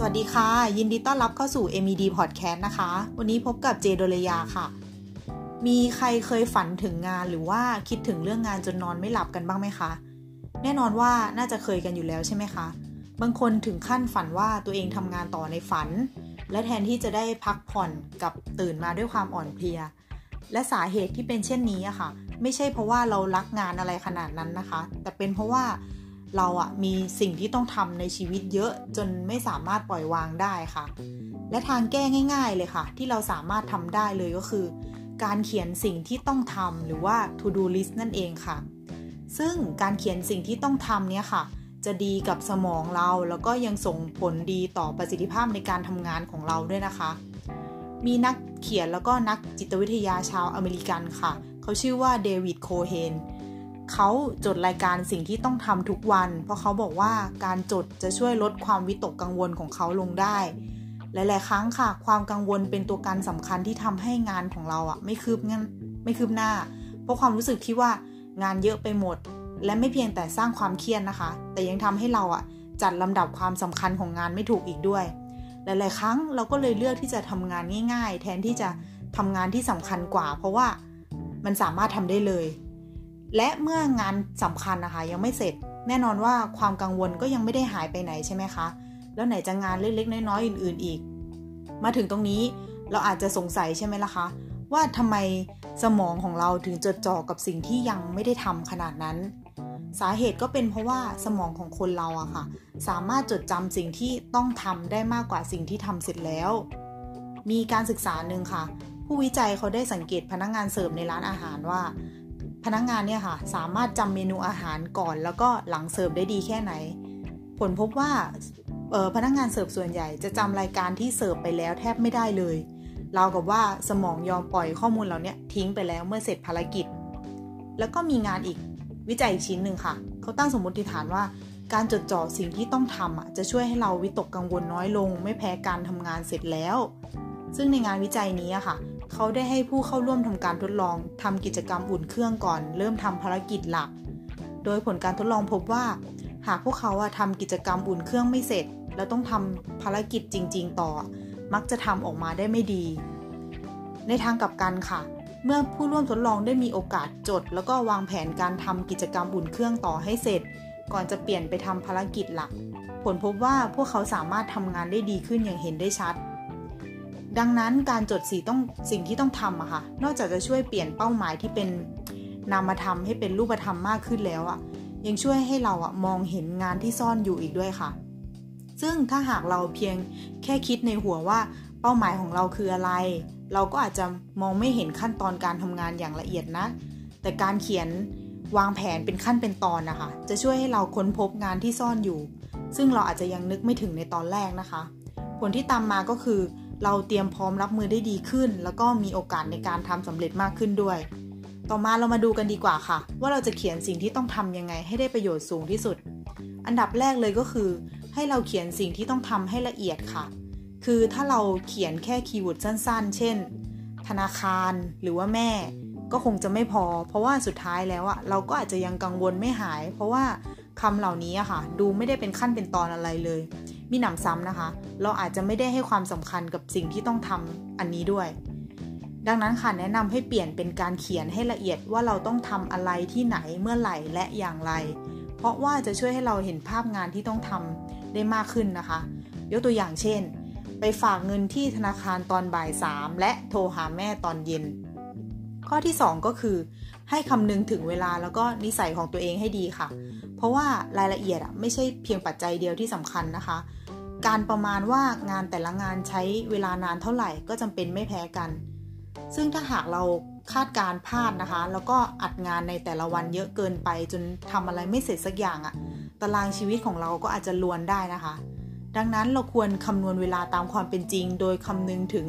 สวัสดีค่ะ ยินดีต้อนรับเข้าสู่ MED Podcast นะคะ วันนี้พบกับเจโดลยาค่ะ มีใครเคยฝันถึงงานหรือว่าคิดถึงเรื่องงานจนนอนไม่หลับกันบ้างไหมคะ แน่นอนว่าน่าจะเคยกันอยู่แล้วใช่ไหมคะ บางคนถึงขั้นฝันว่าตัวเองทำงานต่อในฝัน และแทนที่จะได้พักผ่อนกับตื่นมาด้วยความอ่อนเพลีย และสาเหตุที่เป็นเช่นนี้อะค่ะ ไม่ใช่เพราะว่าเรารักงานอะไรขนาดนั้นนะคะ แต่เป็นเพราะว่า เราอะมีสิ่งที่ต้องทำในชีวิตเยอะจนไม่สามารถปล่อยวางได้ค่ะ และทางแก้ง่าย ๆ เลยค่ะ ที่เราสามารถทำได้เลยก็คือ การเขียนสิ่งที่ต้องทำหรือว่า to do list นั่นเองค่ะ ซึ่งการเขียนสิ่งที่ต้องทำเนี่ยค่ะ จะดีกับสมองเราแล้วก็ยังส่งผลดีต่อประสิทธิภาพในการทำงานของเราด้วยนะคะ มีนักเขียนแล้วก็นักจิตวิทยาชาวอเมริกันค่ะ เขาชื่อว่าเดวิดโคเฮน เขาจดรายการสิ่งที่ต้องทำทุกวัน เพราะเขาบอกว่าการจดจะช่วยลดความวิตกกังวลของเขาลงได้ หลาย ๆ ครั้งค่ะ ความกังวลเป็นตัวการสำคัญที่ทำให้งานของเราอะไม่คืบงั้นไม่คืบหน้า เพราะความรู้สึกที่ว่างานเยอะไปหมด และไม่เพียงแต่สร้างความเครียดนะคะ แต่ยังทำให้เราอะจัดลำดับความสำคัญของงานไม่ถูกอีกด้วย หลาย ๆ ครั้งเราก็เลยเลือกที่จะทำงานง่าย ๆ แทนที่จะทำงานที่สำคัญกว่า เพราะว่ามันสามารถทำได้เลย และเมื่องานสำคัญนะคะ ยังไม่เสร็จแน่นอนว่าความกังวลก็ยังไม่ได้หายไปไหนใช่ไหมคะ แล้วไหนจะงานเล็กๆน้อยๆอื่น ๆอีก มาถึงตรงนี้เราอาจจะสงสัยใช่ไหมล่ะคะ ว่าทำไมสมองของเราถึงจดจ่อกับสิ่งที่ยังไม่ได้ทำขนาดนั้น สาเหตุก็เป็นเพราะว่าสมองของคนเราอะค่ะ สามารถจดจำสิ่งที่ต้องทำได้มากกว่าสิ่งที่ทำเสร็จแล้ว มีการศึกษาหนึ่งค่ะ ผู้วิจัยเขาได้สังเกตพนักงานเสิร์ฟในร้านอาหารว่า พนักงานเนี่ยค่ะ สามารถจำเมนูอาหารก่อน แล้วก็หลังเสิร์ฟได้ดีแค่ไหน ผลพบว่าพนักงานเสิร์ฟส่วนใหญ่จะจำรายการที่เสิร์ฟไปแล้วแทบไม่ได้เลยราวกับว่าสมองยอมปล่อยข้อมูลเหล่านี้ทิ้งไปแล้วเมื่อเสร็จภารกิจ แล้วก็มีงานอีกวิจัยชิ้นหนึ่งค่ะ เขาตั้งสมมติฐานว่าการจดจ่อสิ่งที่ต้องทำอะจะช่วยให้เราวิตกกังวลน้อยลง ไม่แพ้การทำงานเสร็จแล้ว ซึ่งในงานวิจัยนี้ค่ะ เขาได้ให้ผู้เข้าร่วมทำการทดลองทำกิจกรรมอุ่นเครื่องก่อน เริ่มทำภารกิจหลัก โดยผลการทดลองพบว่า หากพวกเขาทำกิจกรรมอุ่นเครื่องไม่เสร็จ แล้วต้องทำภารกิจจริง ๆ ต่อ มักจะทำออกมาได้ไม่ดี ในทางกลับกันค่ะ เมื่อผู้ร่วมทดลองได้มีโอกาสจด แล้วก็วางแผนการทำกิจกรรมอุ่นเครื่องต่อให้เสร็จ ก่อนจะเปลี่ยนไปทำภารกิจหลัก ผลพบว่าพวกเขาสามารถทำงานได้ดีขึ้นอย่างเห็นได้ชัด ดังนั้นการจดสีต้องสิ่งที่ต้องทำอะค่ะ นอกจากจะช่วยเปลี่ยนเป้าหมายที่เป็นนามธรรมให้เป็นรูปธรรมมากขึ้นแล้วอะยังช่วยให้เราอะมองเห็นงานที่ซ่อนอยู่อีกด้วยค่ะ ซึ่งถ้าหากเราเพียงแค่คิดในหัวว่าเป้าหมายของเราคืออะไร เราก็อาจจะมองไม่เห็นขั้นตอนการทำงานอย่างละเอียดนะ แต่การเขียนวางแผนเป็นขั้นเป็นตอนนะคะ จะช่วยให้เราค้นพบงานที่ซ่อนอยู่ ซึ่งเราอาจจะยังนึกไม่ถึงในตอนแรกนะคะ ผลที่ตามมาก็คือ เราเตรียมพร้อมรับมือได้ดีขึ้น แล้วก็มีโอกาสในการทำสำเร็จมากขึ้นด้วย ต่อมาเรามาดูกันดีกว่าค่ะ ว่าเราจะเขียนสิ่งที่ต้องทำยังไงให้ได้ประโยชน์สูงที่สุด อันดับแรกเลยก็คือ ให้เราเขียนสิ่งที่ต้องทำให้ละเอียดค่ะ คือถ้าเราเขียนแค่คีย์เวิร์ดสั้น ๆ เช่น ธนาคารหรือว่าแม่ ก็คงจะไม่พอ เพราะว่าสุดท้ายแล้วอะเราก็อาจจะยังกังวลไม่หาย เพราะว่า คำเหล่านี้อะค่ะ ดูไม่ได้เป็นขั้นเป็นตอนอะไรเลย มีหนำซ้ำนะคะ เราอาจจะไม่ได้ให้ความสำคัญกับสิ่งที่ต้องทำอันนี้ด้วย ดังนั้นค่ะแนะนำให้เปลี่ยนเป็นการเขียนให้ละเอียดว่าเราต้องทำอะไรที่ไหนเมื่อไหร่และอย่างไร เพราะว่าจะช่วยให้เราเห็นภาพงานที่ต้องทำได้มากขึ้นนะคะ ยกตัวอย่างเช่น ไปฝากเงินที่ธนาคารตอนบ่ายสามและโทรหาแม่ตอนเย็น ข้อที่ 2 ก็คือ ให้คำนึงถึงเวลาแล้วก็นิสัยของตัวเองให้ดีค่ะ เพราะว่ารายละเอียดอะไม่ใช่เพียงปัจจัยเดียวที่สำคัญนะคะ การประมาณว่างานแต่ละงานใช้เวลานานเท่าไหร่ก็จำเป็นไม่แพ้กัน ซึ่งถ้าหากเราคาดการพลาดนะคะ แล้วก็อัดงานในแต่ละวันเยอะเกินไป จนทำอะไรไม่เสร็จสักอย่างอะตารางชีวิตของเราก็อาจจะลวนได้นะคะ ดังนั้นเราควรคำนวณเวลาตามความเป็นจริง โดยคำนึงถึง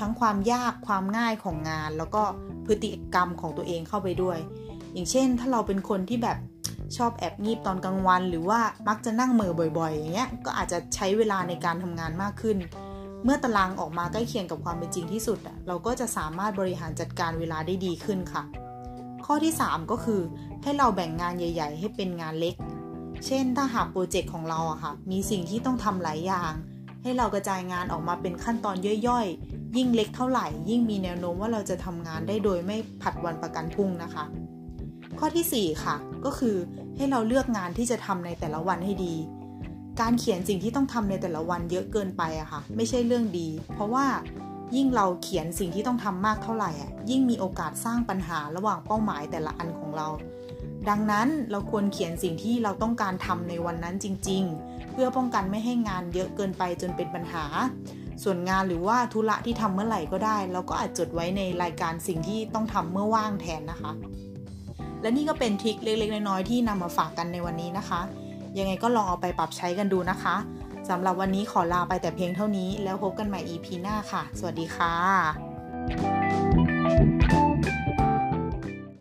ทั้งความยากความง่ายของงาน แล้วก็พฤติกรรมของตัวเองเข้าไปด้วย อย่างเช่น ถ้าเราเป็นคนที่แบบชอบแอบงีบตอนกลางวัน หรือว่ามักจะนั่งเมือบ่อยๆ อย่างเงี้ยก็อาจจะใช้เวลาในการทำงานมากขึ้น เมื่อตารางออกมาใกล้เคียงกับความเป็นจริงที่สุดอะเราก็จะสามารถบริหารจัดการเวลาได้ดีขึ้นค่ะ ข้อที่ 3 ก็คือให้เราแบ่งงานใหญ่ ๆ ให้เป็นงานเล็ก เช่น ถ้าหากโปรเจกต์ของเราอะค่ะ มีสิ่งที่ต้องทำหลายอย่าง ให้เรากระจายงานออกมาเป็นขั้นตอนย่อย ยิ่งเล็กเท่าไหร่ ยิ่งมีแนวโน้มว่าเราจะทำงานได้โดยไม่ผัดวันประกันพรุ่งนะคะ ข้อที่ 4 ค่ะ ก็คือให้เราเลือกงานที่จะทำในแต่ละวันให้ดี การเขียนสิ่งที่ต้องทำในแต่ละวันเยอะเกินไปอะค่ะ ไม่ใช่เรื่องดี เพราะว่ายิ่งเราเขียนสิ่งที่ต้องทำมากเท่าไหร่อะยิ่งมีโอกาสสร้างปัญหาระหว่างเป้าหมายแต่ละอันของเรา ดังนั้นเราควรเขียนสิ่งที่เราต้องการทำในวันนั้นจริง ๆ เพื่อป้องกันไม่ให้งานเยอะเกินไปจนเป็นปัญหา ส่วนงานหรือว่าธุระที่ทำเมื่อไหร่ก็ได้ เราก็อาจจดไว้ในรายการสิ่งที่ต้องทำเมื่อว่างแทนนะคะ และนี่ก็เป็นทริคเล็กๆน้อยๆที่นำมาฝากกันในวันนี้นะคะ ยังไงก็ลองเอาไปปรับใช้กันดูนะคะสำหรับวันนี้ขอลาไปแต่เพียงเท่านี้ แล้วพบกันใหม่ EP หน้าค่ะ สวัสดีค่ะ